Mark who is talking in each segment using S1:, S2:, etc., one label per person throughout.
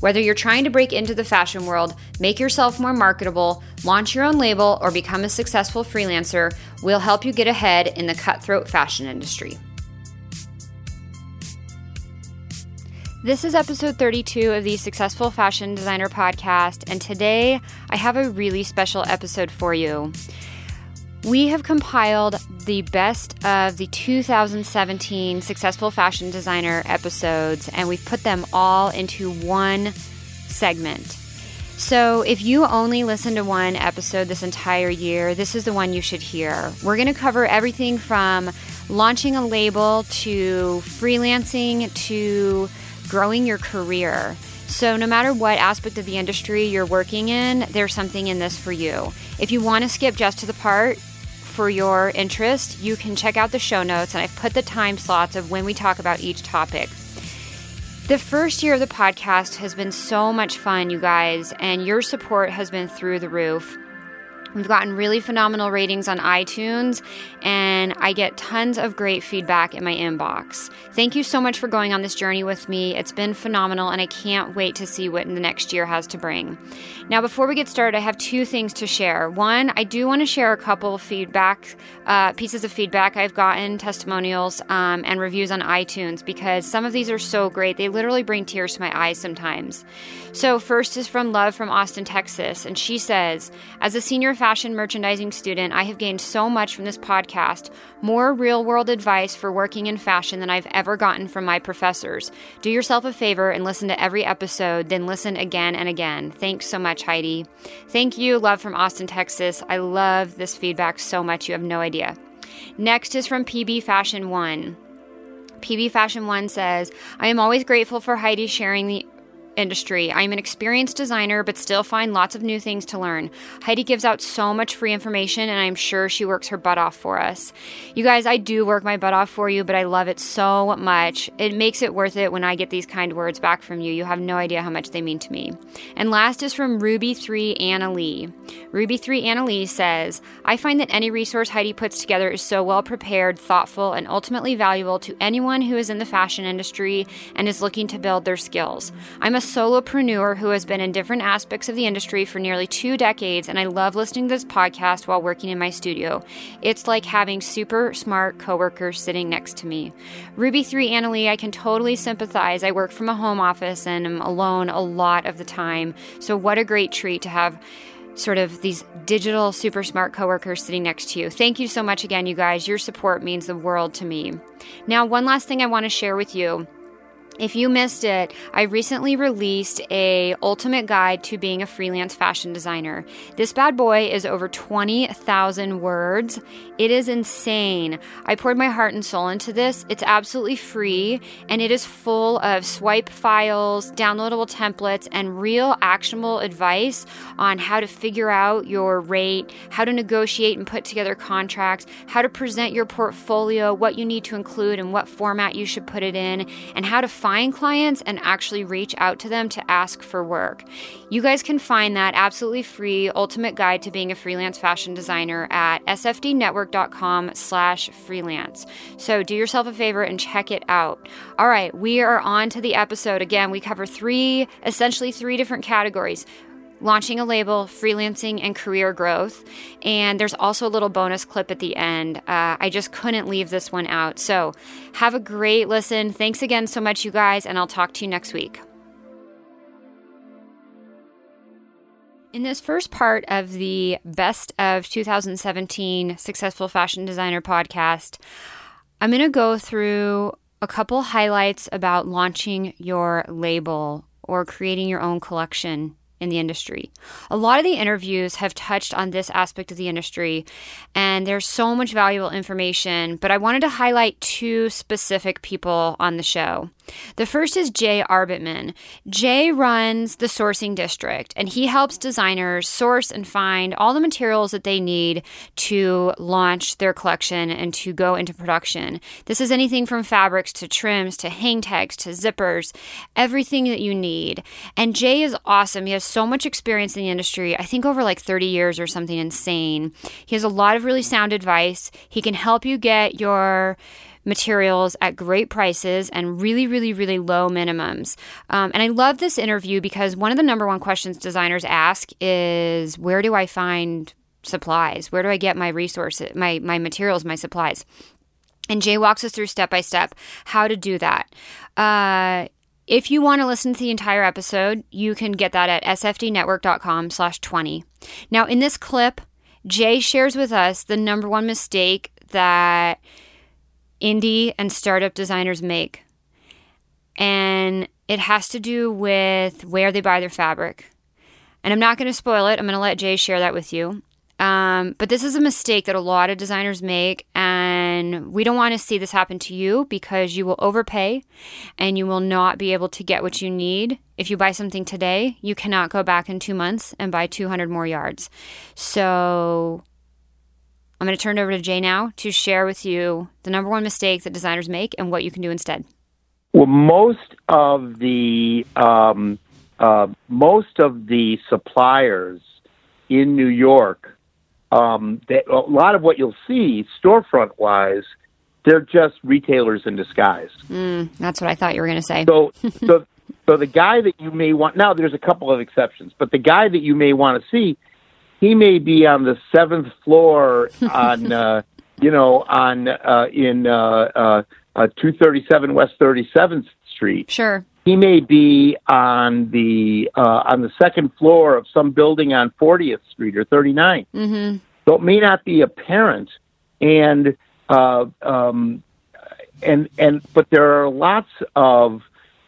S1: Whether you're trying to break into the fashion world, make yourself more marketable, launch your own label, or become a successful freelancer, we'll help you get ahead in the cutthroat fashion industry. This is episode 32 of the Successful Fashion Designer Podcast, and today I have a really special episode for you. We have compiled the best of the 2017 Successful Fashion Designer episodes, and we've put them all into one segment. So, if you only listen to one episode this entire year, this is the one you should hear. We're going to cover everything from launching a label to freelancing to growing your career. So, no matter what aspect of the industry you're working in, there's something in this for you. If you want to skip just to the part for your interest, you can check out the show notes, and I've put the time slots of when we talk about each topic. The first year of the podcast has been so much fun, you guys, and your support has been through the roof. We've gotten really phenomenal ratings on iTunes, and I get tons of great feedback in my inbox. Thank you so much for going on this journey with me. It's been phenomenal, and I can't wait to see what the next year has to bring. Now, before we get started, I have two things to share. One, I do want to share a couple feedback uh, pieces of feedback I've gotten, testimonials, um, and reviews on iTunes because some of these are so great. They literally bring tears to my eyes sometimes. So, first is from Love from Austin, Texas, and she says, As a senior fashion merchandising student, I have gained so much from this podcast, more real world advice for working in fashion than I've ever gotten from my professors. Do yourself a favor and listen to every episode, then listen again and again. Thanks so much, Heidi. Thank you, Love from Austin, Texas. I love this feedback so much, you have no idea. Next is from PB Fashion One. PB Fashion One says, I am always grateful for Heidi sharing the industry. I'm an experienced designer, but still find lots of new things to learn. Heidi gives out so much free information, and I'm sure she works her butt off for us. You guys, I do work my butt off for you, but I love it so much. It makes it worth it when I get these kind words back from you. You have no idea how much they mean to me. And last is from Ruby3 Anna Lee. Ruby3 Anna Lee says, I find that any resource Heidi puts together is so well prepared, thoughtful, and ultimately valuable to anyone who is in the fashion industry and is looking to build their skills. I'm a solopreneur who has been in different aspects of the industry for nearly two decades, and I love listening to this podcast while working in my studio. It's like having super smart coworkers sitting next to me. Ruby3 Annalie, I can totally sympathize. I work from a home office and am alone a lot of the time, so what a great treat to have sort of these digital super smart coworkers sitting next to you. Thank you so much again, you guys. Your support means the world to me. Now, one last thing I want to share with you. If you missed it, I recently released a ultimate guide to being a freelance fashion designer. This bad boy is over 20,000 words. It is insane. I poured my heart and soul into this. It's absolutely free and it is full of swipe files, downloadable templates, and real actionable advice on how to figure out your rate, how to negotiate and put together contracts, how to present your portfolio, what you need to include and what format you should put it in, and how to find find clients and actually reach out to them to ask for work. You guys can find that absolutely free ultimate guide to being a freelance fashion designer at sfdnetwork.com slash freelance. So do yourself a favor and check it out. All right, we are on to the episode. Again, we cover three, essentially three different categories launching a label, freelancing, and career growth. And there's also a little bonus clip at the end. Uh, I just couldn't leave this one out. So have a great listen. Thanks again so much, you guys, and I'll talk to you next week. In this first part of the Best of 2017 Successful Fashion Designer podcast, I'm going to go through a couple highlights about launching your label or creating your own collection in the industry. A lot of the interviews have touched on this aspect of the industry, and there's so much valuable information, but I wanted to highlight two specific people on the show. The first is Jay Arbetman. Jay runs the sourcing district and he helps designers source and find all the materials that they need to launch their collection and to go into production. This is anything from fabrics to trims to hang tags to zippers, everything that you need. And Jay is awesome. He has so much experience in the industry, I think over like 30 years or something insane. He has a lot of really sound advice. He can help you get your materials at great prices and really, really, really low minimums. Um, and I love this interview because one of the number one questions designers ask is where do I find supplies? Where do I get my resources, my, my materials, my supplies? And Jay walks us through step by step how to do that. Uh, if you want to listen to the entire episode, you can get that at sfdnetwork.com slash 20. Now, in this clip, Jay shares with us the number one mistake that indie and startup designers make. And it has to do with where they buy their fabric. And I'm not going to spoil it. I'm going to let Jay share that with you. Um, but this is a mistake that a lot of designers make, and we don't want to see this happen to you because you will overpay and you will not be able to get what you need. If you buy something today, you cannot go back in two months and buy 200 more yards. So I'm going to turn it over to Jay now to share with you the number one mistake that designers make and what you can do instead.
S2: Well, most of the um, uh, most of the suppliers in New York, um, they, a lot of what you'll see storefront wise, they're just retailers in disguise.
S1: Mm, that's what I thought you were going to say.
S2: So, so, so the guy that you may want now, there's a couple of exceptions, but the guy that you may want to see he may be on the seventh floor on uh, you know on uh, in uh, uh, uh, 237 West 37th Street.
S1: Sure.
S2: He may be on the uh, on the second floor of some building on 40th Street or 39.
S1: Mm-hmm.
S2: So it may not be apparent, and uh, um, and and but there are lots of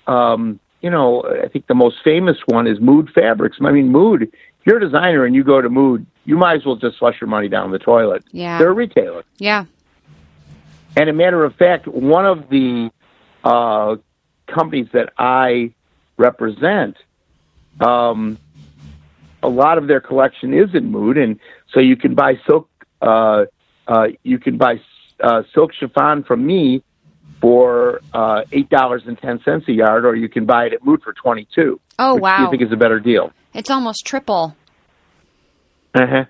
S2: um, you know I think the most famous one is Mood Fabrics. I mean Mood if you're a designer and you go to Mood, you might as well just flush your money down the toilet.
S1: Yeah.
S2: They're a retailer.
S1: Yeah.
S2: And a matter of fact, one of the uh, companies that I represent, um, a lot of their collection is in Mood, and so you can buy silk. Uh, uh, you can buy uh, silk chiffon from me for uh, eight dollars and ten cents a yard, or you can buy it at Mood for twenty two.
S1: Oh
S2: which
S1: wow!
S2: Do you think is a better deal?
S1: It's almost triple.
S2: Uh huh.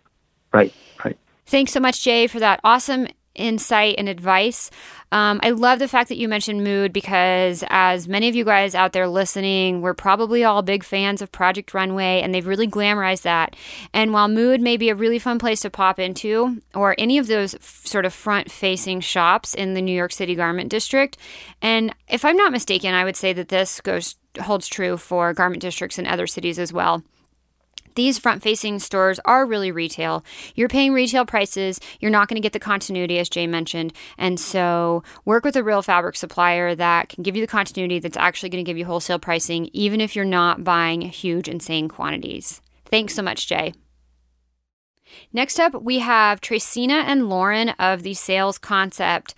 S2: Right. Right.
S1: Thanks so much, Jay, for that awesome insight and advice. Um, I love the fact that you mentioned mood because, as many of you guys out there listening, we're probably all big fans of Project Runway and they've really glamorized that. And while mood may be a really fun place to pop into, or any of those f- sort of front facing shops in the New York City garment district, and if I'm not mistaken, I would say that this goes holds true for garment districts in other cities as well. These front facing stores are really retail. You're paying retail prices. You're not going to get the continuity, as Jay mentioned. And so, work with a real fabric supplier that can give you the continuity that's actually going to give you wholesale pricing, even if you're not buying huge, insane quantities. Thanks so much, Jay. Next up, we have Traceena and Lauren of the Sales Concept.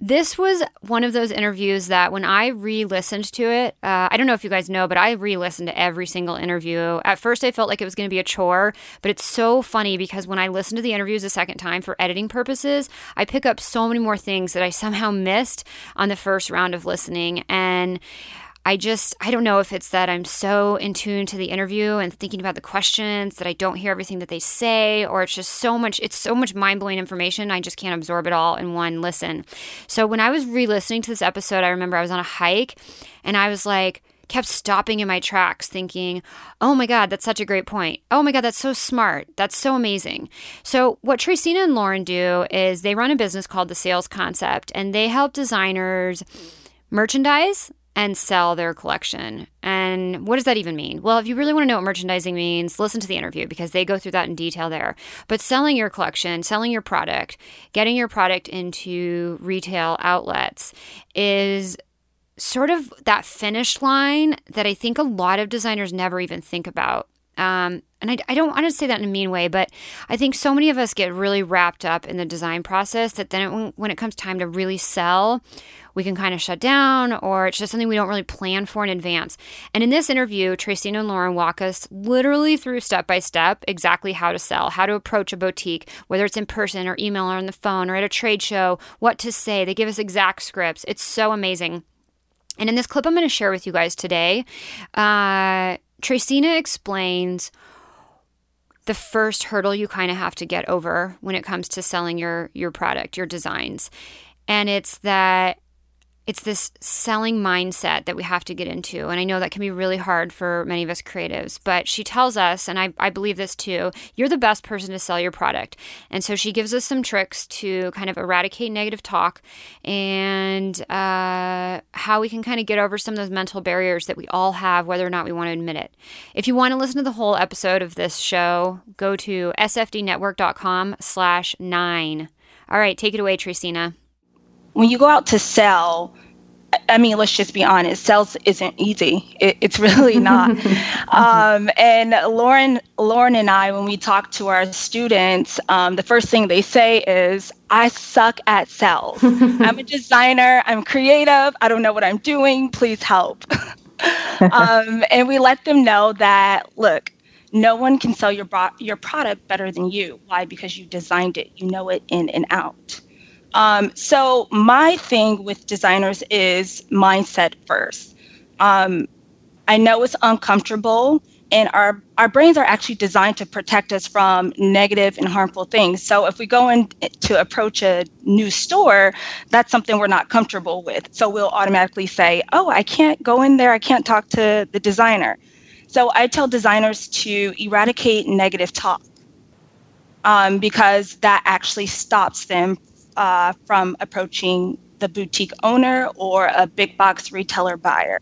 S1: This was one of those interviews that when I re listened to it, uh, I don't know if you guys know, but I re listened to every single interview. At first, I felt like it was going to be a chore, but it's so funny because when I listen to the interviews a second time for editing purposes, I pick up so many more things that I somehow missed on the first round of listening. And I just, I don't know if it's that I'm so in tune to the interview and thinking about the questions that I don't hear everything that they say, or it's just so much, it's so much mind blowing information. I just can't absorb it all in one listen. So when I was re listening to this episode, I remember I was on a hike and I was like, kept stopping in my tracks thinking, oh my God, that's such a great point. Oh my God, that's so smart. That's so amazing. So, what Traceena and Lauren do is they run a business called The Sales Concept and they help designers merchandise and sell their collection. And what does that even mean? Well, if you really want to know what merchandising means, listen to the interview because they go through that in detail there. But selling your collection, selling your product, getting your product into retail outlets is sort of that finish line that I think a lot of designers never even think about. Um, and I, I don't want to say that in a mean way, but I think so many of us get really wrapped up in the design process that then it, when it comes time to really sell, we can kind of shut down or it's just something we don't really plan for in advance. And in this interview, Tracy and Lauren walk us literally through step by step exactly how to sell, how to approach a boutique, whether it's in person or email or on the phone or at a trade show, what to say. They give us exact scripts. It's so amazing. And in this clip I'm going to share with you guys today, uh, Traceena explains the first hurdle you kind of have to get over when it comes to selling your your product, your designs. And it's that it's this selling mindset that we have to get into. And I know that can be really hard for many of us creatives, but she tells us, and I, I believe this too, you're the best person to sell your product. And so she gives us some tricks to kind of eradicate negative talk and uh, how we can kind of get over some of those mental barriers that we all have, whether or not we want to admit it. If you want to listen to the whole episode of this show, go to sfdnetwork.com slash nine. All right, take it away, Traceena
S3: when you go out to sell, I mean, let's just be honest. Sales isn't easy. It, it's really not. um, and Lauren, Lauren and I, when we talk to our students, um, the first thing they say is, "I suck at sales. I'm a designer. I'm creative. I don't know what I'm doing. Please help." um, and we let them know that look, no one can sell your bro- your product better than you. Why? Because you designed it. You know it in and out. Um, so my thing with designers is mindset first. Um, I know it's uncomfortable, and our our brains are actually designed to protect us from negative and harmful things. So if we go in to approach a new store, that's something we're not comfortable with. So we'll automatically say, "Oh, I can't go in there. I can't talk to the designer." So I tell designers to eradicate negative talk um, because that actually stops them uh, from approaching the boutique owner or a big box retailer buyer.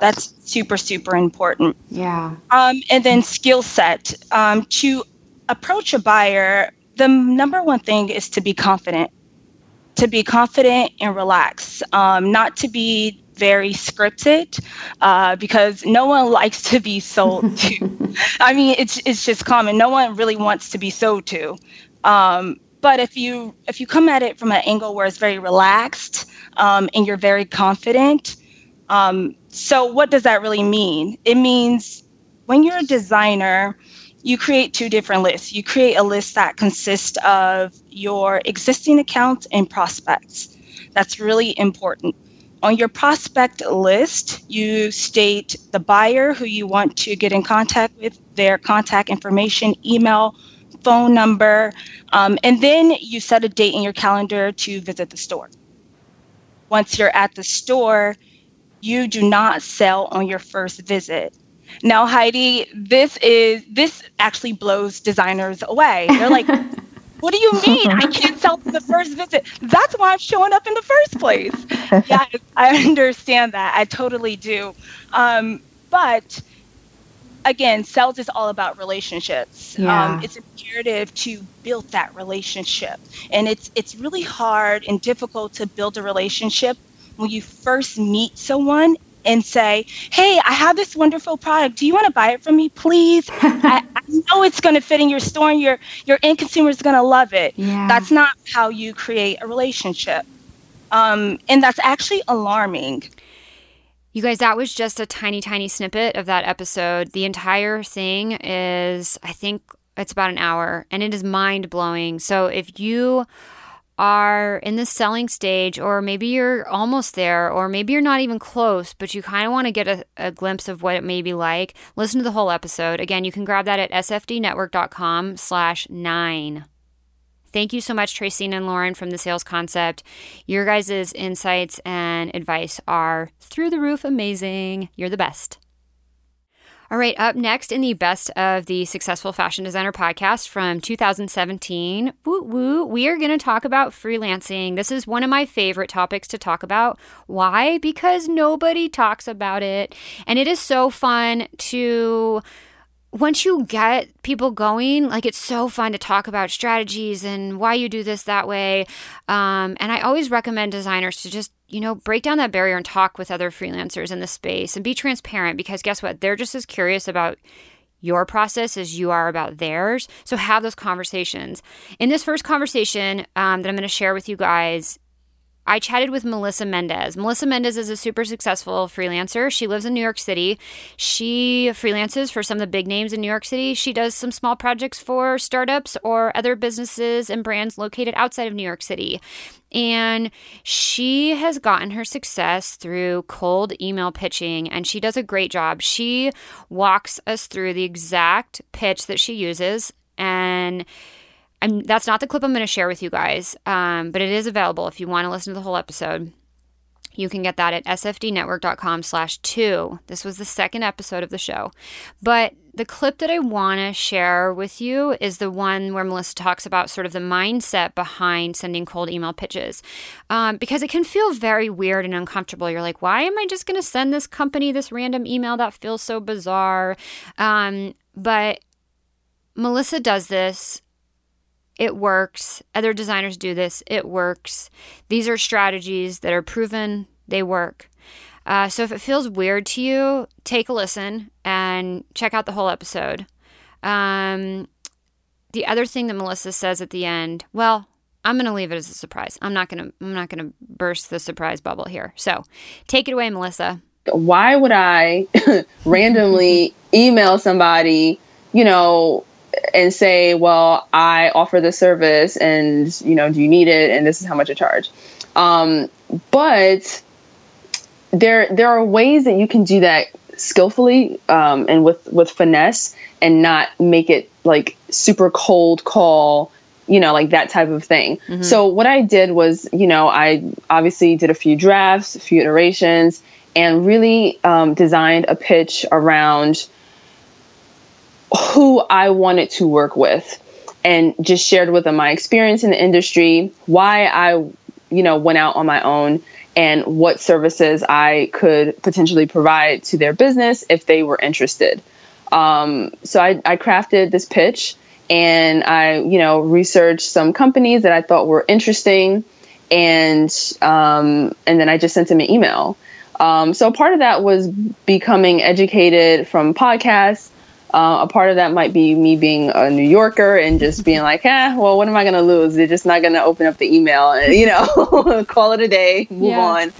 S3: That's super, super important.
S1: Yeah.
S3: Um, and then skill set. Um, to approach a buyer, the number one thing is to be confident. To be confident and relax, um, not to be very scripted uh, because no one likes to be sold to. I mean, it's it's just common. No one really wants to be sold to. Um, but if you if you come at it from an angle where it's very relaxed um, and you're very confident, um, so what does that really mean? It means when you're a designer, you create two different lists. You create a list that consists of your existing accounts and prospects. That's really important. On your prospect list, you state the buyer who you want to get in contact with, their contact information, email, phone number, um, and then you set a date in your calendar to visit the store. Once you're at the store, you do not sell on your first visit. Now, Heidi, this is this actually blows designers away. They're like, "What do you mean I can't sell the first visit? That's why I'm showing up in the first place." yes, I understand that. I totally do. Um, but again, sales is all about relationships.
S1: Yeah.
S3: Um, it's imperative to build that relationship, and it's it's really hard and difficult to build a relationship when you first meet someone and say, "Hey, I have this wonderful product. Do you want to buy it from me, please? I, I, know it's going to fit in your store, and your your end consumer is going to love it."
S1: Yeah.
S3: That's not how you create a relationship, um, and that's actually alarming.
S1: You guys, that was just a tiny, tiny snippet of that episode. The entire thing is, I think it's about an hour and it is mind blowing. So if you are in the selling stage, or maybe you're almost there, or maybe you're not even close, but you kind of want to get a, a, glimpse of what it may be like, listen to the whole episode. Again, you can grab that at sfdnetwork.com slash nine. Thank you so much, Tracy and Lauren from the Sales Concept. Your guys' insights and advice are through the roof amazing. You're the best. All right, up next in the Best of the Successful Fashion Designer podcast from 2017, woo woo, we are going to talk about freelancing. This is one of my favorite topics to talk about. Why? Because nobody talks about it. And it is so fun to once you get people going, like it's so fun to talk about strategies and why you do this that way. Um, and I always recommend designers to just, you know, break down that barrier and talk with other freelancers in the space and be transparent because guess what? They're just as curious about your process as you are about theirs. So have those conversations. In this first conversation um, that I'm going to share with you guys, I chatted with Melissa Mendez. Melissa Mendez is a super successful freelancer. She lives in New York City. She freelances for some of the big names in New York City. She does some small projects for startups or other businesses and brands located outside of New York City. And she has gotten her success through cold email pitching, and she does a great job. She walks us through the exact pitch that she uses and and that's not the clip I'm going to share with you guys, um, but it is available if you want to listen to the whole episode. You can get that at sfdnetwork.com slash two. This was the second episode of the show. But the clip that I want to share with you is the one where Melissa talks about sort of the mindset behind sending cold email pitches. Um, because it can feel very weird and uncomfortable. You're like, why am I just going to send this company this random email that feels so bizarre? Um, but Melissa does this it works. Other designers do this. It works. These are strategies that are proven, they work. Uh, so if it feels weird to you, take a listen and check out the whole episode. Um, the other thing that Melissa says at the end, well, I'm going to leave it as a surprise. I'm not going to I'm not going to burst the surprise bubble here. So, take it away, Melissa.
S4: Why would I randomly email somebody, you know, and say, well, I offer this service and, you know, do you need it? And this is how much I charge. Um, but there, there are ways that you can do that skillfully um, and with, with finesse and not make it like super cold call you know, like that type of thing. Mm-hmm. So what I did was, you know, I obviously did a few drafts, a few iterations, and really um, designed a pitch around who I wanted to work with and just shared with them my experience in the industry, why I, you know, went out on my own and what services I could potentially provide to their business if they were interested. Um, so I, I crafted this pitch and I, you know, researched some companies that I thought were interesting and um, and then I just sent them an email. Um, so part of that was becoming educated from podcasts uh, a part of that might be me being a New Yorker and just being like, eh, well, what am I going to lose? They're just not going to open up the email and, you know, call it a day, move yeah. on,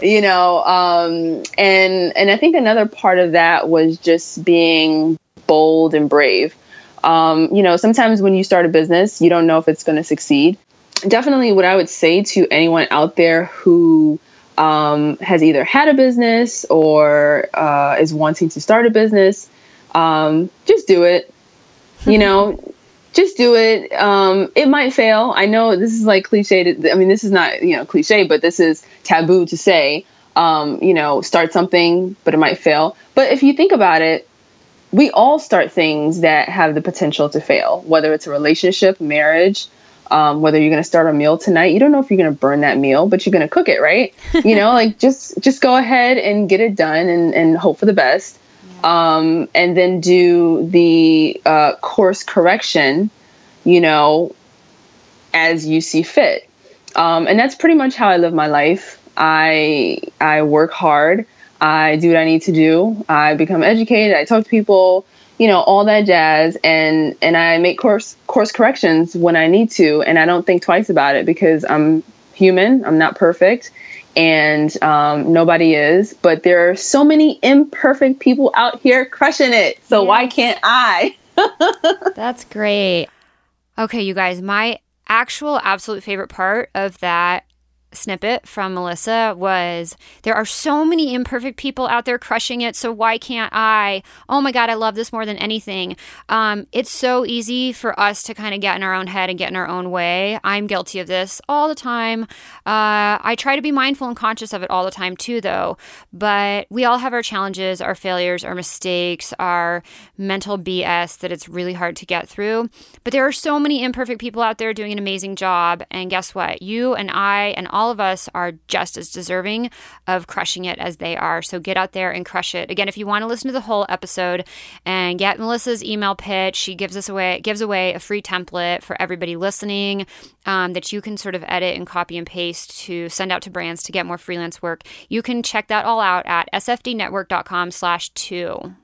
S4: you know. Um, and, and I think another part of that was just being bold and brave. Um, you know, sometimes when you start a business, you don't know if it's going to succeed. Definitely, what I would say to anyone out there who um, has either had a business or uh, is wanting to start a business um, just do it. You know, just do it. Um, it might fail. I know this is like cliche. To, I mean, this is not you know cliche, but this is taboo to say. Um, you know, start something, but it might fail. But if you think about it, we all start things that have the potential to fail. Whether it's a relationship, marriage, um, whether you're going to start a meal tonight, you don't know if you're going to burn that meal, but you're going to cook it, right? you know, like just just go ahead and get it done and, and hope for the best um, and then do the uh, course correction, you know, as you see fit. Um, and that's pretty much how I live my life. I I work hard. I do what I need to do. I become educated. I talk to people, you know, all that jazz, and and I make course course corrections when I need to, and I don't think twice about it because I'm human. I'm not perfect, and um, nobody is. But there are so many imperfect people out here crushing it. So yes. why can't I?
S1: That's great. Okay, you guys, my actual absolute favorite part of that snippet from Melissa was there are so many imperfect people out there crushing it, so why can't I? Oh my God, I love this more than anything. Um, it's so easy for us to kind of get in our own head and get in our own way. I'm guilty of this all the time. Uh, I try to be mindful and conscious of it all the time too, though. But we all have our challenges, our failures, our mistakes, our mental BS that it's really hard to get through. But there are so many imperfect people out there doing an amazing job. And guess what? You and I and all of us are just as deserving of crushing it as they are. So get out there and crush it. Again, if you want to listen to the whole episode and get Melissa's email pitch, she gives us away gives away a free template for everybody listening um, that you can sort of edit and copy and paste to send out to brands to get more freelance work. You can check that all out at sfdnetwork.com slash two.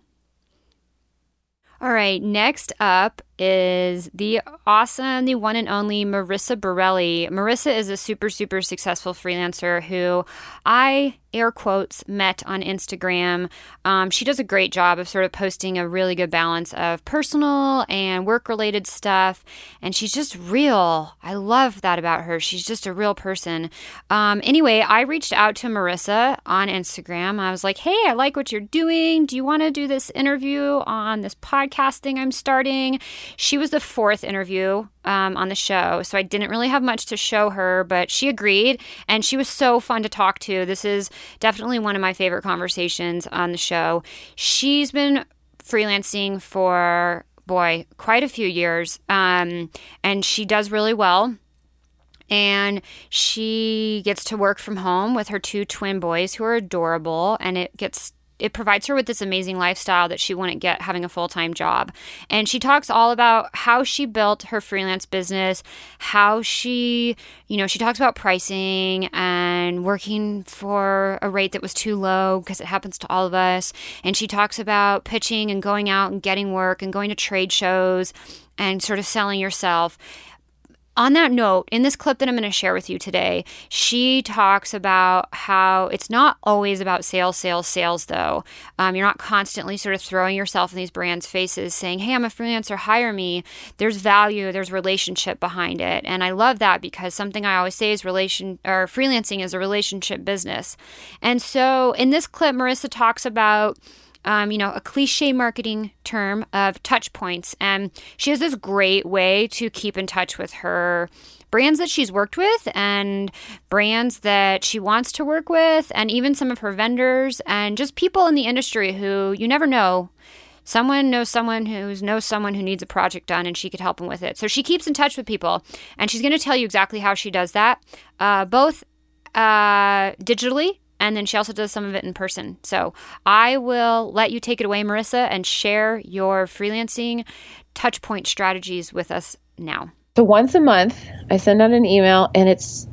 S1: All right, next up is the awesome, the one and only Marissa Borelli. Marissa is a super, super successful freelancer who I air quotes met on Instagram. Um, she does a great job of sort of posting a really good balance of personal and work related stuff. And she's just real. I love that about her. She's just a real person. Um, anyway, I reached out to Marissa on Instagram. I was like, hey, I like what you're doing. Do you want to do this interview on this podcast thing I'm starting? She was the fourth interview um, on the show, so I didn't really have much to show her, but she agreed, and she was so fun to talk to. This is definitely one of my favorite conversations on the show. She's been freelancing for boy quite a few years, um, and she does really well and she gets to work from home with her two twin boys who are adorable and it gets it provides her with this amazing lifestyle that she wouldn't get having a full-time job. And she talks all about how she built her freelance business, how she, you know, she talks about pricing and working for a rate that was too low because it happens to all of us. And she talks about pitching and going out and getting work and going to trade shows and sort of selling yourself on that note, in this clip that I'm going to share with you today, she talks about how it's not always about sales, sales, sales, though. Um, you're not constantly sort of throwing yourself in these brands' faces saying, hey, I'm a freelancer, hire me. There's value, there's relationship behind it. And I love that because something I always say is relation or freelancing is a relationship business. And so in this clip, Marissa talks about um, you know, a cliche marketing term of touch points. And she has this great way to keep in touch with her brands that she's worked with and brands that she wants to work with, and even some of her vendors and just people in the industry who you never know. Someone knows someone who knows someone who needs a project done and she could help them with it. So she keeps in touch with people and she's going to tell you exactly how she does that, uh, both uh, digitally and then she also does some of it in person. So I will let you take it away, Marissa, and share your freelancing touchpoint strategies with us now.
S5: So once a month, I send out an email and it's,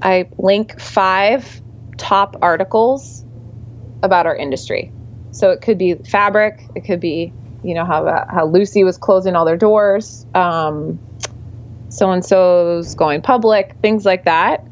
S5: I link five top articles about our industry. So it could be fabric, it could be, you know, how, how Lucy was closing all their doors, um, so and so's going public, things like that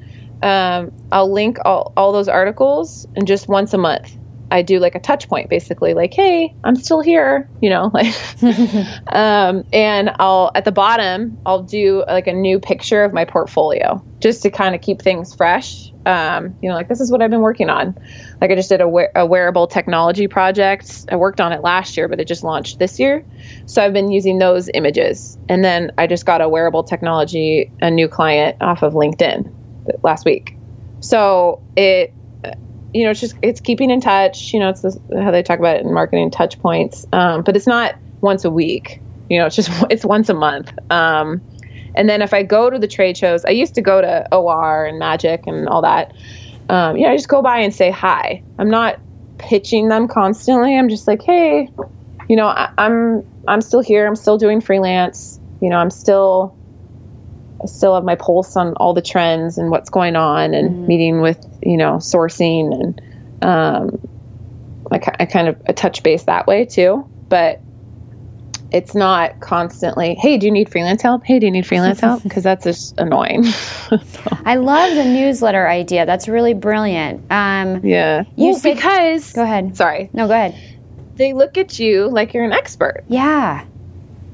S5: um, I'll link all, all those articles and just once a month. I do like a touch point basically like hey I'm still here you know like um, and I'll at the bottom I'll do like a new picture of my portfolio just to kind of keep things fresh. Um, you know like this is what I've been working on. Like I just did a, wear- a wearable technology project. I worked on it last year but it just launched this year. So I've been using those images. And then I just got a wearable technology a new client off of LinkedIn last week. So it, you know, it's just it's keeping in touch. You know, it's this, how they talk about it in marketing touch points. Um, but it's not once a week. You know, it's just it's once a month. Um, and then if I go to the trade shows, I used to go to OR and Magic and all that. Um, yeah, I just go by and say hi. I'm not pitching them constantly. I'm just like, hey, you know, I, I'm I'm still here. I'm still doing freelance. You know, I'm still still have my pulse on all the trends and what's going on and mm-hmm. meeting with, you know, sourcing and um, I, I kind of touch base that way too. But it's not constantly, hey, do you need freelance help? Hey, do you need freelance help? Because that's just annoying.
S1: so. I love the newsletter idea. That's really brilliant. Um,
S5: yeah. You well, said, because.
S1: Go ahead.
S5: Sorry.
S1: No, go ahead.
S5: They look at you like you're an expert.
S1: Yeah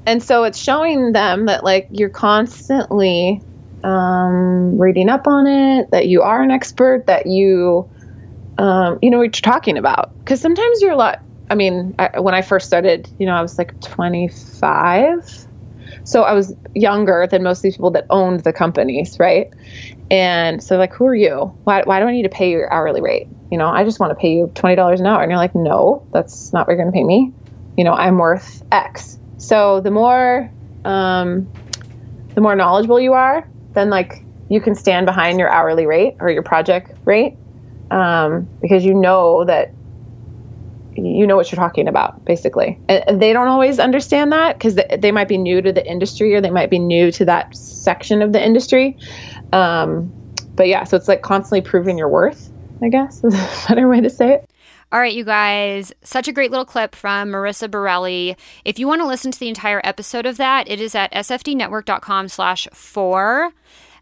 S5: and so it's showing them that like you're constantly um, reading up on it that you are an expert that you um, you know what you're talking about. Because sometimes you're a lot i mean I, when i first started you know i was like 25 so i was younger than most of these people that owned the companies right? And so like who are you? Why, why do i need to pay your hourly rate? You know i just want to pay you $20 an hour. And you're like no that's not what you're going to pay me. You know i'm worth x so the more um, the more knowledgeable you are, then like you can stand behind your hourly rate or your project rate um, because you know that you know what you're talking about basically. And, they don't always understand that because they, they, might be new to the industry or they might be new to that section of the industry. Um, but yeah so it's like constantly proving your worth i guess is a better way to say it
S1: All right, you guys, such a great little clip from Marissa Borelli. If you want to listen to the entire episode of that, it is at sfdnetwork.com slash four.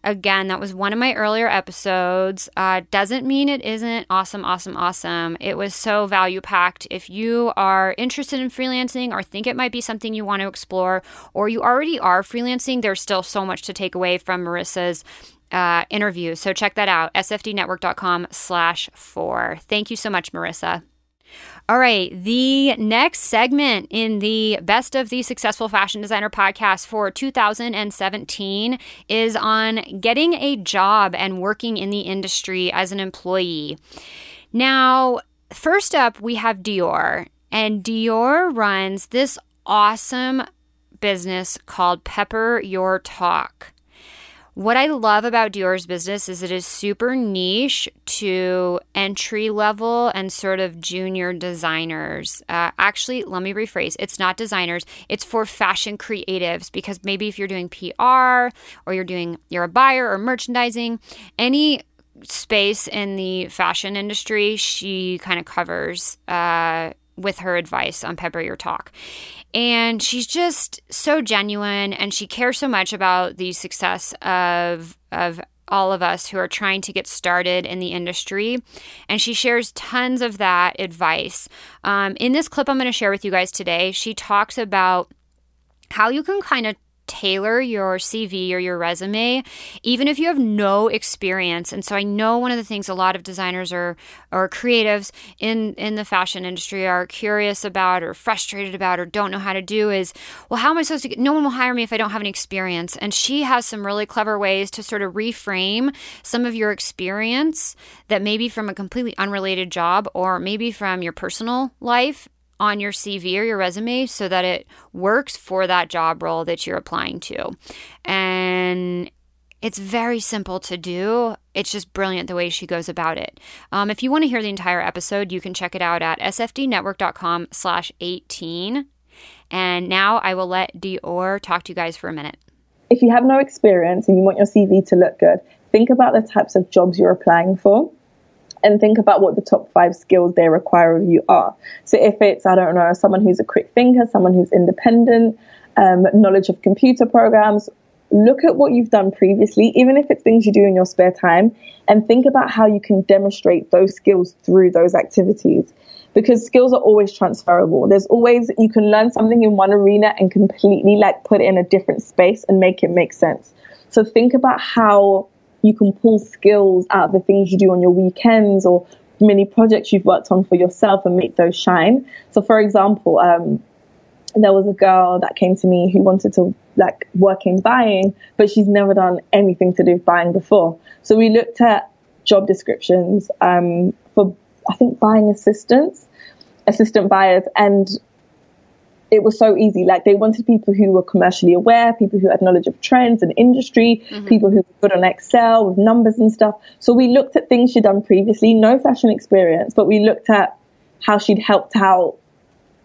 S1: Again, that was one of my earlier episodes. Uh, doesn't mean it isn't awesome, awesome, awesome. It was so value packed. If you are interested in freelancing or think it might be something you want to explore, or you already are freelancing, there's still so much to take away from Marissa's uh, interview. So check that out, sfdnetwork.com slash four. Thank you so much, Marissa. All right, the next segment in the Best of the Successful Fashion Designer podcast for 2017 is on getting a job and working in the industry as an employee. Now, first up, we have Dior, and Dior runs this awesome business called Pepper Your Talk. What I love about Dior's business is it is super niche to entry level and sort of junior designers. Uh, actually, let me rephrase it's not designers, it's for fashion creatives because maybe if you're doing PR or you're doing, you're a buyer or merchandising, any space in the fashion industry, she kind of covers. Uh, with her advice on Pepper Your Talk. And she's just so genuine and she cares so much about the success of of all of us who are trying to get started in the industry. And she shares tons of that advice. Um, in this clip I'm going to share with you guys today, she talks about how you can kind of tailor your CV or your resume, even if you have no experience. And so I know one of the things a lot of designers or or creatives in in the fashion industry are curious about or frustrated about or don't know how to do is, well, how am I supposed to get? No one will hire me if I don't have any experience. And she has some really clever ways to sort of reframe some of your experience that maybe from a completely unrelated job or maybe from your personal life on your CV or your resume so that it works for that job role that you're applying to. And it's very simple to do. It's just brilliant the way she goes about it. Um, if you want to hear the entire episode, you can check it out at sfdnetwork.com slash 18. And now I will let Dior talk to you guys for a minute.
S6: If you have no experience and you want your CV to look good, think about the types of jobs you're applying for and think about what the top five skills they require of you are. So if it's, I don't know, someone who's a quick thinker, someone who's independent, um, knowledge of computer programs, look at what you've done previously, even if it's things you do in your spare time, and think about how you can demonstrate those skills through those activities. Because skills are always transferable. There's always, you can learn something in one arena and completely like put it in a different space and make it make sense. So think about how you can pull skills out of the things you do on your weekends or mini projects you've worked on for yourself and make those shine. So, for example, um, there was a girl that came to me who wanted to like work in buying, but she's never done anything to do with buying before. So we looked at job descriptions um, for I think buying assistants, assistant buyers, and it was so easy. Like they wanted people who were commercially aware, people who had knowledge of trends and industry, mm-hmm. people who were good on Excel with numbers and stuff. So we looked at things she'd done previously, no fashion experience, but we looked at how she'd helped out,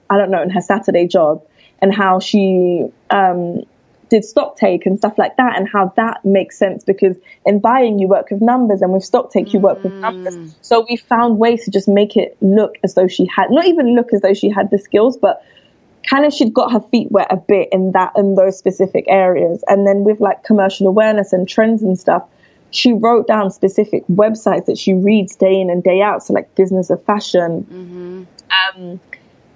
S6: I don't know, in her Saturday job and how she, um, did stock take and stuff like that and how that makes sense because in buying you work with numbers and with stock take you work with numbers. Mm. So we found ways to just make it look as though she had, not even look as though she had the skills, but kind of she'd got her feet wet a bit in that in those specific areas. And then with like commercial awareness and trends and stuff she wrote down specific websites that she reads day in and day out. So like business of fashion. Mm-hmm. um,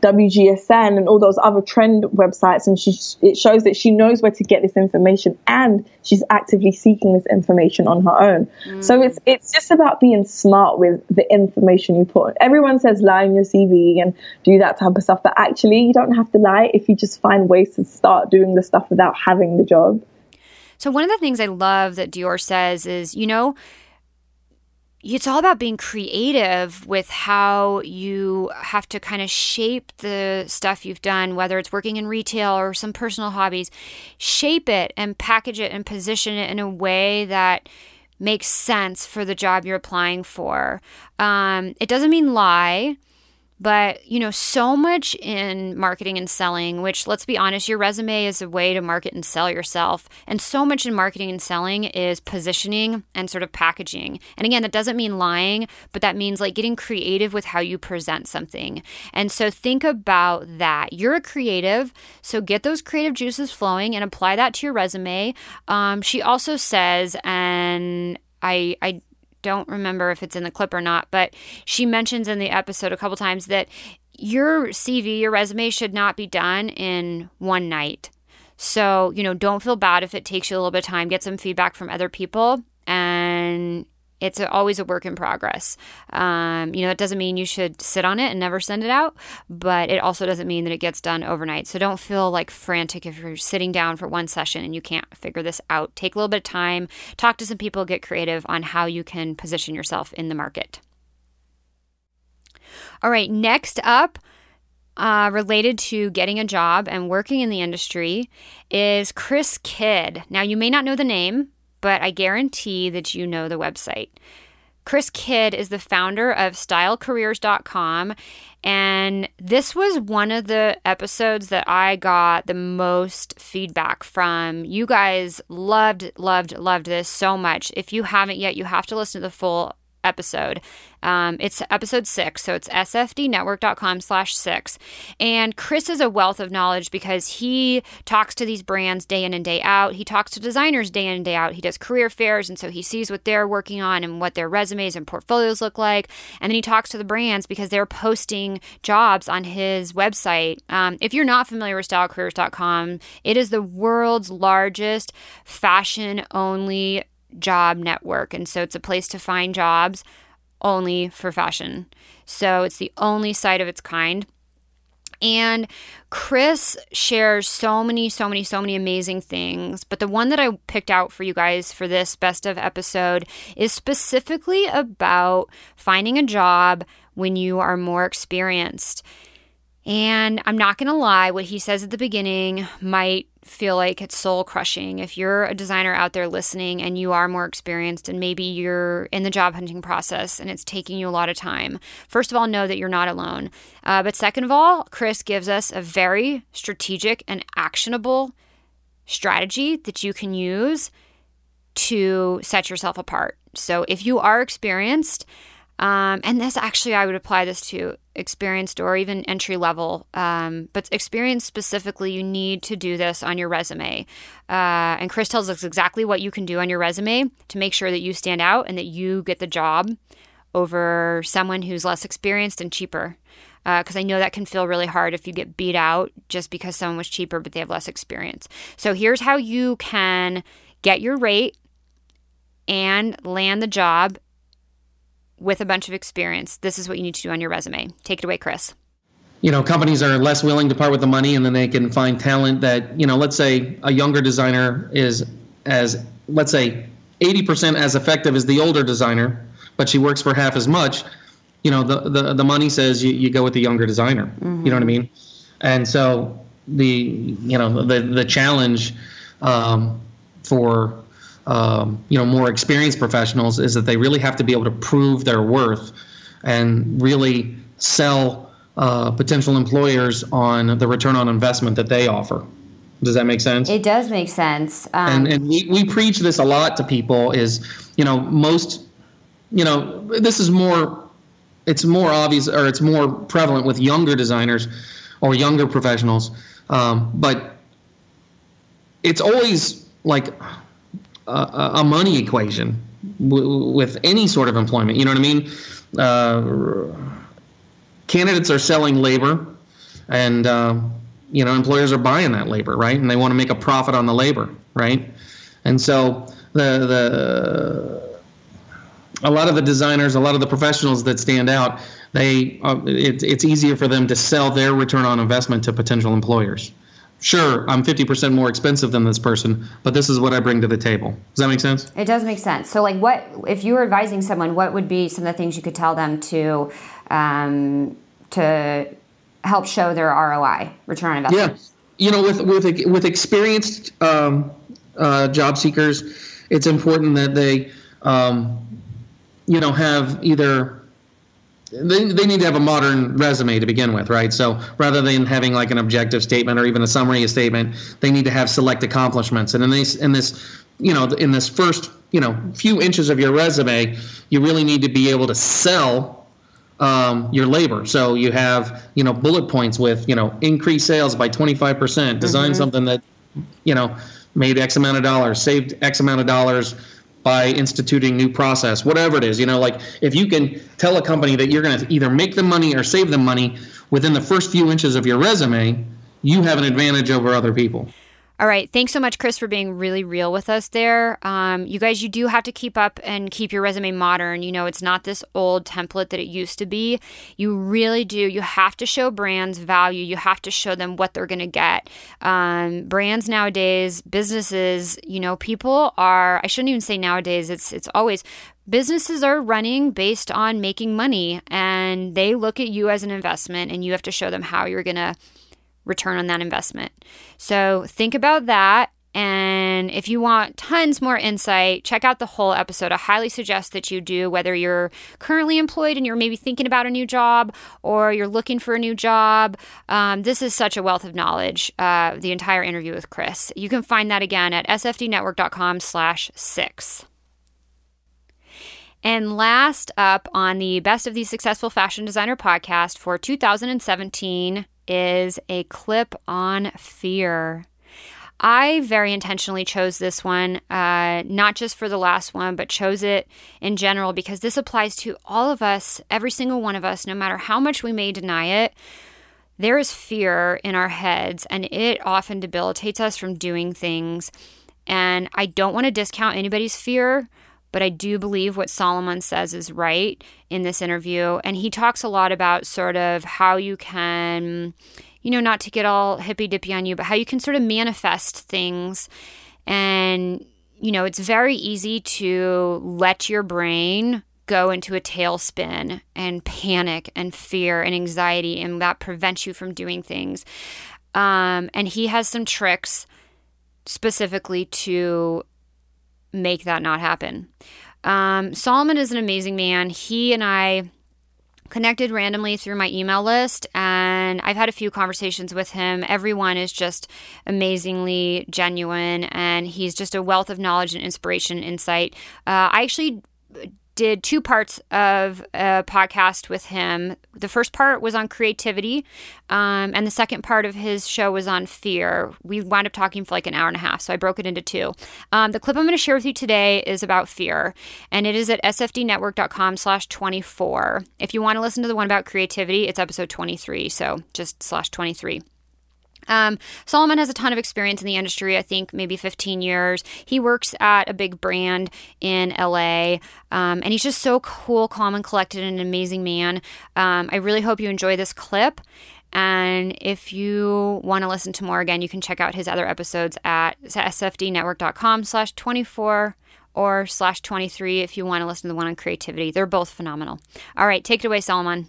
S6: WGSN and all those other trend websites, and she it shows that she knows where to get this information, and she's actively seeking this information on her own. Mm. So it's it's just about being smart with the information you put. Everyone says lie in your CV and do that type of stuff, but actually you don't have to lie if you just find ways to start doing the stuff without having the job.
S1: So one of the things I love that Dior says is, you know it's all about being creative with how you have to kind of shape the stuff you've done, whether it's working in retail or some personal hobbies, shape it and package it and position it in a way that makes sense for the job you're applying for. Um, it doesn't mean lie, But, you know, so much in marketing and selling, which let's be honest, your resume is a way to market and sell yourself. And so much in marketing and selling is positioning and sort of packaging. And again, that doesn't mean lying, but that means like getting creative with how you present something. And so think about that. You're a creative, so get those creative juices flowing and apply that to your resume. Um, she also says, and I, I don't remember if it's in the clip or not, but she mentions in the episode a couple times that your CV, your resume should not be done in one night. So, you know, don't feel bad if it takes you a little bit of time, get some feedback from other people and it's always a work in progress. Um, you know, it doesn't mean you should sit on it and never send it out, but it also doesn't mean that it gets done overnight. So don't feel like frantic if you're sitting down for one session and you can't figure this out. Take a little bit of time, talk to some people, get creative on how you can position yourself in the market. All right, next up, uh, related to getting a job and working in the industry is Chris Kidd. Now, you may not know the name, but I guarantee that you know the website. Chris Kidd is the founder of stylecareers.com. And this was one of the episodes that I got the most feedback from. You guys loved, loved, loved this so much. If you haven't yet, you have to listen to the full episode. Um, it's episode six, so it's sfdnetwork.com slash six. And Chris is a wealth of knowledge because he talks to these brands day in and day out. He talks to designers day in and day out. He does career fairs, and so he sees what they're working on and what their resumes and portfolios look like. And then he talks to the brands because they're posting jobs on his website. Um, if you're not familiar with stylecareers.com, it is the world's largest fashion only job network. And so it's a place to find jobs only for fashion. So it's the only site of its kind. And Chris shares so many, so many, so many amazing things. But the one that I picked out for you guys for this best of episode is specifically about finding a job when you are more experienced. And I'm not going to lie, what he says at the beginning might feel like it's soul crushing. If you're a designer out there listening and you are more experienced and maybe you're in the job hunting process and it's taking you a lot of time, first of all, know that you're not alone. Uh, but second of all, Chris gives us a very strategic and actionable strategy that you can use to set yourself apart. So if you are experienced, um, and this actually, I would apply this to experienced or even entry level. Um, but experienced specifically, you need to do this on your resume. Uh, and Chris tells us exactly what you can do on your resume to make sure that you stand out and that you get the job over someone who's less experienced and cheaper. Because uh, I know that can feel really hard if you get beat out just because someone was cheaper but they have less experience. So here's how you can get your rate and land the job with a bunch of experience. This is what you need to do on your resume. Take it away, Chris.
S7: You know, companies are less willing to part with the money and then they can find talent that, you know, let's say a younger designer is as, let's say, 80% as effective as the older designer, but she works for half as much. You know, the, the, the money says you, you go with the younger designer. Mm-hmm. You know what I mean? And so the, you know, the, the challenge um, for um, you know more experienced professionals is that they really have to be able to prove their worth and really sell uh, potential employers on the return on investment that they offer. Does that make sense?
S1: It does make sense.
S7: Um, and and we, we preach this a lot to people is, you know, most, you know, this is more, it's more obvious or it's more prevalent with younger designers or younger professionals. Um, but it's always like a, a money equation w- with any sort of employment. You know what I mean? Uh, candidates are selling labor, and uh, you know employers are buying that labor, right? And they want to make a profit on the labor, right? And so the the a lot of the designers, a lot of the professionals that stand out, they uh, it, it's easier for them to sell their return on investment to potential employers sure, I'm 50% more expensive than this person, but this is what I bring to the table. Does that make sense?
S1: It does make sense. So, like, what, if you were advising someone, what would be some of the things you could tell them to, um, to help show their ROI, return on investment?
S7: Yeah. You know, with, with, with experienced um, uh, job seekers, it's important that they, um, you know, have either they, they need to have a modern resume to begin with, right? So rather than having like an objective statement or even a summary statement, they need to have select accomplishments. And in this, in this, you know, in this first, you know, few inches of your resume, you really need to be able to sell um, your labor. So you have, you know, bullet points with, you know, increase sales by 25%, design mm-hmm. something that, you know, made X amount of dollars, saved X amount of dollars, by instituting new process, whatever it is. You know, like if you can tell a company that you're going to either make them money or save them money within the first few inches of your resume, you have an advantage over other people.
S1: All right. Thanks so much, Chris, for being really real with us there. Um, you guys, you do have to keep up and keep your resume modern. You know, it's not this old template that it used to be. You really do. You have to show brands value. You have to show them what they're going to get. Um, brands nowadays, businesses, you know, people are, I shouldn't even say nowadays, it's, it's always, businesses are running based on making money and they look at you as an investment and you have to show them how you're going to return on that investment. So think about that. And if you want tons more insight, check out the whole episode. I highly suggest that you do, whether you're currently employed and you're maybe thinking about a new job or you're looking for a new job. Um, this is such a wealth of knowledge, uh, the entire interview with Chris. You can find that again at sfdnetwork.com slash six. And last up on the Best of the Successful Fashion Designer podcast for 2017 is a clip on fear. I very intentionally chose this one, uh, not just for the last one, but chose it in general because this applies to all of us, every single one of us, no matter how much we may deny it. There is fear in our heads, and it often debilitates us from doing things. And I don't want to discount anybody's fear, but I do believe what Solomon says is right in this interview. And he talks a lot about sort of how you can, you know, not to get all hippy dippy on you, but how you can sort of manifest things. And, you know, it's very easy to let your brain go into a tailspin and panic and fear and anxiety, and that prevents you from doing things. Um, and he has some tricks specifically to make that not happen. Um, Solomon is an amazing man. He and I connected randomly through my email list and I've had a few conversations with him. Everyone is just amazingly genuine and he's just a wealth of knowledge and inspiration, insight. Uh, I actually did two parts of a podcast with him. The first part was on creativity, um, and the second part of his show was on fear. We wound up talking for like an hour and a half, so I broke it into two. Um, the clip I'm going to share with you today is about fear, and it is at sfdnetwork.com slash 24. If you want to listen to the one about creativity, it's episode 23, so just slash 23. Um, Solomon has a ton of experience in the industry, I think maybe 15 years. He works at a big brand in LA, um, and he's just so cool, calm, and collected, and an amazing man. Um, I really hope you enjoy this clip. And if you want to listen to more, again, you can check out his other episodes at sfdnetwork.com slash 24 or slash 23 if you want to listen to the one on creativity. They're both phenomenal. All right, take it away, Solomon.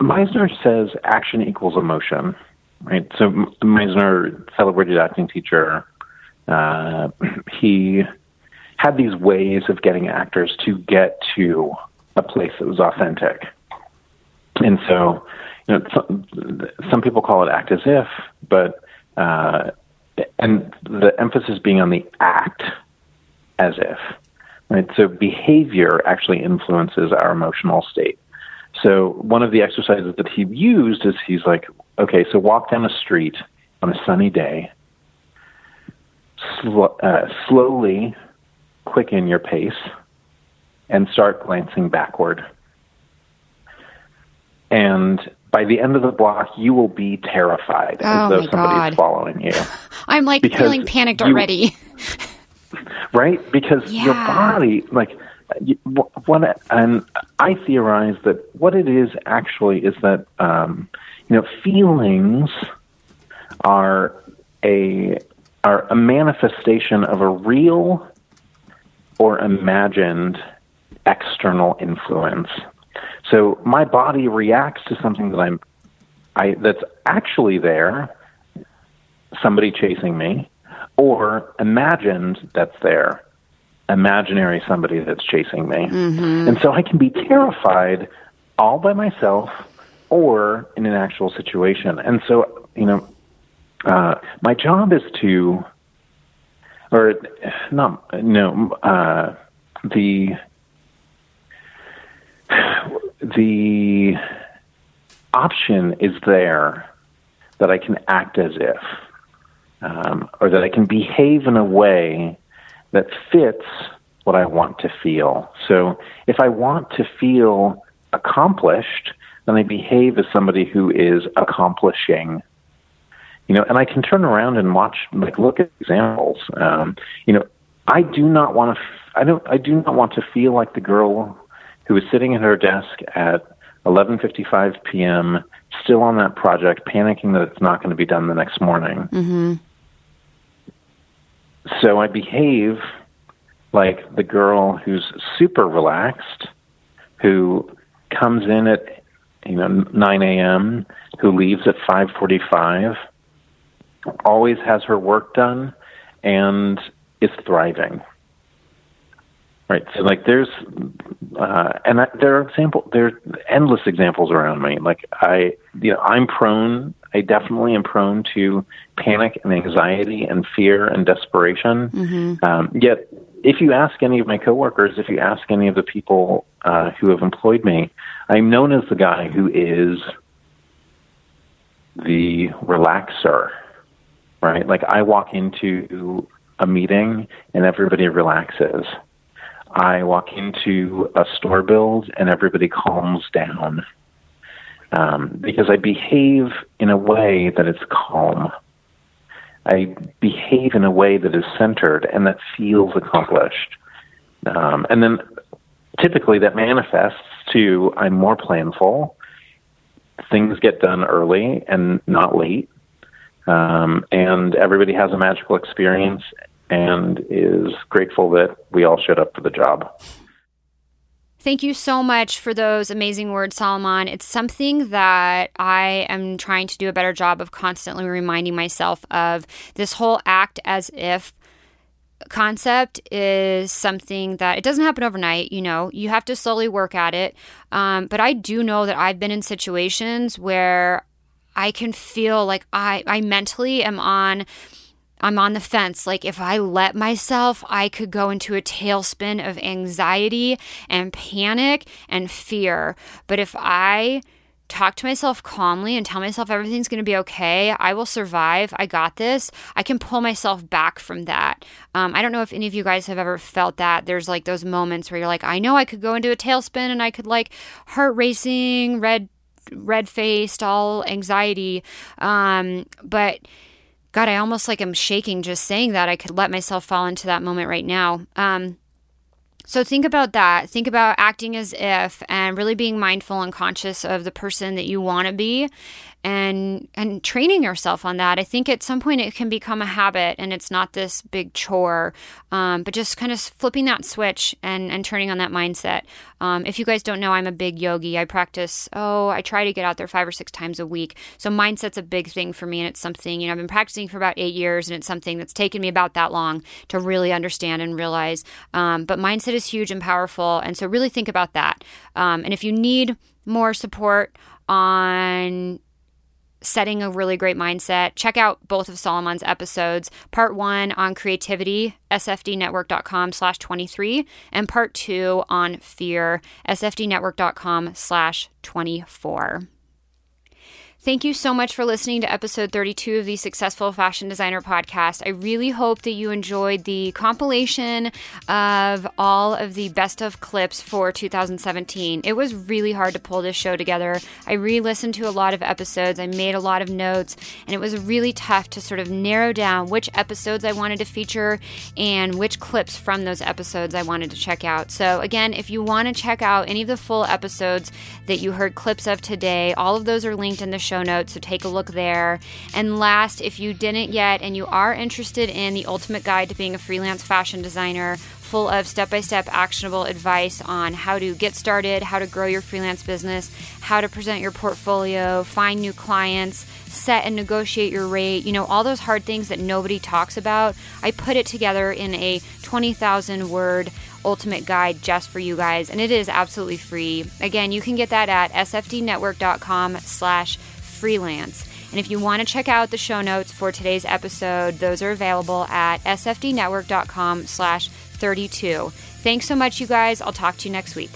S8: Meisner says action equals emotion right? So Meisner, celebrated acting teacher, uh, he had these ways of getting actors to get to a place that was authentic. And so, you know, some, some people call it act as if, but uh, and the emphasis being on the act as if, right? So behavior actually influences our emotional state. So one of the exercises that he used is he's like, okay, so walk down a street on a sunny day, sl- uh, slowly quicken your pace, and start glancing backward. And by the end of the block, you will be terrified
S1: oh
S8: as though somebody's God. following you.
S1: I'm like because feeling panicked already.
S8: right? Because yeah. your body, like, what, and I theorize that what it is actually is that um, you know feelings are a are a manifestation of a real or imagined external influence. So my body reacts to something that I'm I that's actually there, somebody chasing me, or imagined that's there imaginary somebody that's chasing me. Mm-hmm. And so I can be terrified all by myself or in an actual situation. And so, you know, uh, my job is to, or not, no, uh, the, the option is there that I can act as if, um, or that I can behave in a way that fits what I want to feel. So if I want to feel accomplished, then I behave as somebody who is accomplishing. You know, and I can turn around and watch, like, look at examples. Um, you know, I do not want to. F- I don't. I do not want to feel like the girl who is sitting at her desk at 11:55 p.m. still on that project, panicking that it's not going to be done the next morning.
S1: Mm-hmm.
S8: So I behave like the girl who's super relaxed, who comes in at you know 9 a.m., who leaves at 5:45, always has her work done, and is thriving. Right. So like there's uh, and I, there are example there are endless examples around me. Like I you know I'm prone I definitely am prone to panic and anxiety and fear and desperation.
S1: Mm-hmm.
S8: Um, yet if you ask any of my coworkers, if you ask any of the people uh, who have employed me, I'm known as the guy who is the relaxer, right? Like I walk into a meeting and everybody relaxes. I walk into a store build and everybody calms down um, because I behave in a way that it's calm. I behave in a way that is centered and that feels accomplished. Um, and then typically that manifests to I'm more planful. Things get done early and not late. Um, and everybody has a magical experience and is grateful that we all showed up for the job.
S1: Thank you so much for those amazing words, Solomon. It's something that I am trying to do a better job of constantly reminding myself of. This whole act as if concept is something that it doesn't happen overnight you know you have to slowly work at it um, but i do know that i've been in situations where i can feel like i i mentally am on I'm on the fence. Like, if I let myself, I could go into a tailspin of anxiety and panic and fear. But if I talk to myself calmly and tell myself everything's going to be okay, I will survive. I got this. I can pull myself back from that. Um, I don't know if any of you guys have ever felt that. There's like those moments where you're like, I know I could go into a tailspin and I could like heart racing, red red faced, all anxiety. Um, but God, I almost like I'm shaking just saying that. I could let myself fall into that moment right now. Um, so think about that. Think about acting as if and really being mindful and conscious of the person that you want to be and and training yourself on that. I think at some point it can become a habit and it's not this big chore, um, but just kind of flipping that switch and and turning on that mindset. Um, if you guys don't know, I'm a big yogi. I practice. Oh, I try to get out there five or six times a week. So mindset's a big thing for me, and it's something you know I've been practicing for about eight years, and it's something that's taken me about that long to really understand and realize. Um, but mindset is huge and powerful, and so really think about that. Um, and if you need more support on setting a really great mindset. Check out both of Solomon's episodes. Part one on creativity, sfdnetwork.com slash 23, and part two on fear, sfdnetwork.com slash 24. Thank you so much for listening to episode 32 of the Successful Fashion Designer podcast. I really hope that you enjoyed the compilation of all of the best of clips for 2017. It was really hard to pull this show together. I re listened to a lot of episodes, I made a lot of notes, and it was really tough to sort of narrow down which episodes I wanted to feature and which clips from those episodes I wanted to check out. So, again, if you want to check out any of the full episodes that you heard clips of today, all of those are linked in the show notes, so take a look there. And last, if you didn't yet and you are interested in the ultimate guide to being a freelance fashion designer, full of step by step actionable advice on how to get started, how to grow your freelance business, how to present your portfolio, find new clients, set and negotiate your rate, you know, all those hard things that nobody talks about. I put it together in a 20,000 word ultimate guide just for you guys, and it is absolutely free. Again, you can get that at sfdnetwork.com slash freelance. And if you want to check out the show notes for today's episode, those are available at sfdnetwork.com slash 32. Thanks so much, you guys. I'll talk to you next week.